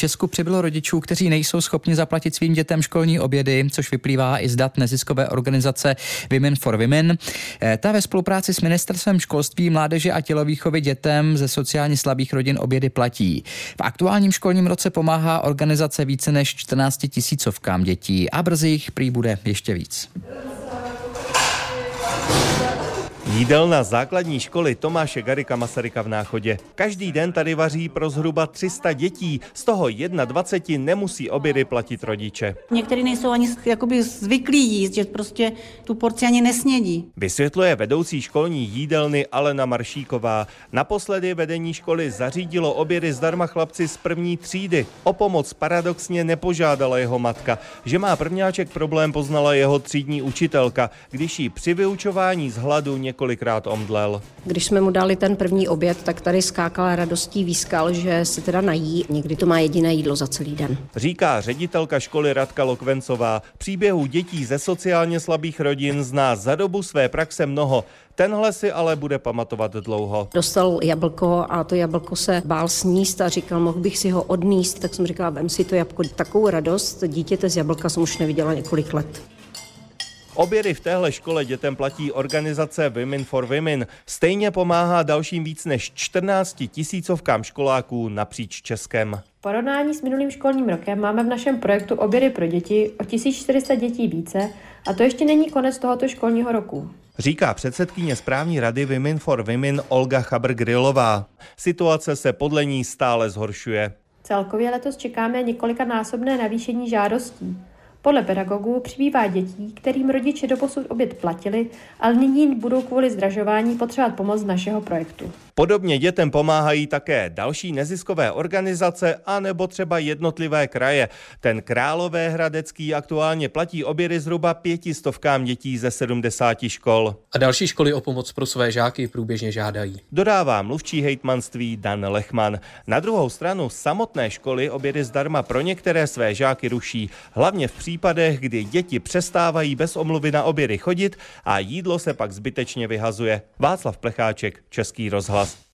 Česku přibylo rodičů, kteří nejsou schopni zaplatit svým dětem školní obědy, což vyplývá i z dat neziskové organizace Women for Women. Eh, ta ve spolupráci s ministerstvem školství, mládeže a tělovýchovy dětem ze sociálně slabých rodin obědy platí. V aktuálním školním roce pomáhá organizace více než 14 tisícovkám dětí a brzy jich prý bude ještě víc. Jídelna základní školy Tomáše Garika Masaryka v Náchodě. Každý den tady vaří pro zhruba 300 dětí, z toho 21 nemusí obědy platit rodiče. Někteří nejsou ani jakoby zvyklí jíst, že prostě tu porci ani nesnědí. Vysvětluje vedoucí školní jídelny Alena Maršíková. Naposledy vedení školy zařídilo obědy zdarma chlapci z první třídy. O pomoc paradoxně nepožádala jeho matka. Že má prvňáček problém poznala jeho třídní učitelka, když jí při vyučování z hladu několik několikrát omdlel. Když jsme mu dali ten první oběd, tak tady skákal radostí výskal, že se teda nají. Někdy to má jediné jídlo za celý den. Říká ředitelka školy Radka Lokvencová. Příběhů dětí ze sociálně slabých rodin zná za dobu své praxe mnoho. Tenhle si ale bude pamatovat dlouho. Dostal jablko a to jablko se bál sníst a říkal, mohl bych si ho odníst, tak jsem říkala, vem si to jablko. Takovou radost dítěte z jablka jsem už neviděla několik let. Obědy v téhle škole dětem platí organizace Women for Women. Stejně pomáhá dalším víc než 14 tisícovkám školáků napříč Českem. V porovnání s minulým školním rokem máme v našem projektu obědy pro děti o 1400 dětí více a to ještě není konec tohoto školního roku. Říká předsedkyně správní rady Women for Women Olga Chabr-Grilová. Situace se podle ní stále zhoršuje. Celkově letos čekáme několika násobné navýšení žádostí. Podle pedagogů přibývá dětí, kterým rodiče doposud oběd platili, ale nyní budou kvůli zdražování potřebovat pomoc z našeho projektu. Podobně dětem pomáhají také další neziskové organizace a nebo třeba jednotlivé kraje. Ten Královéhradecký aktuálně platí obědy zhruba pětistovkám dětí ze 70 škol. A další školy o pomoc pro své žáky průběžně žádají. Dodává mluvčí hejtmanství Dan Lechman. Na druhou stranu samotné školy obědy zdarma pro některé své žáky ruší, hlavně v případech, kdy děti přestávají bez omluvy na obědy chodit a jídlo se pak zbytečně vyhazuje. Václav Plecháček, Český rozhlas.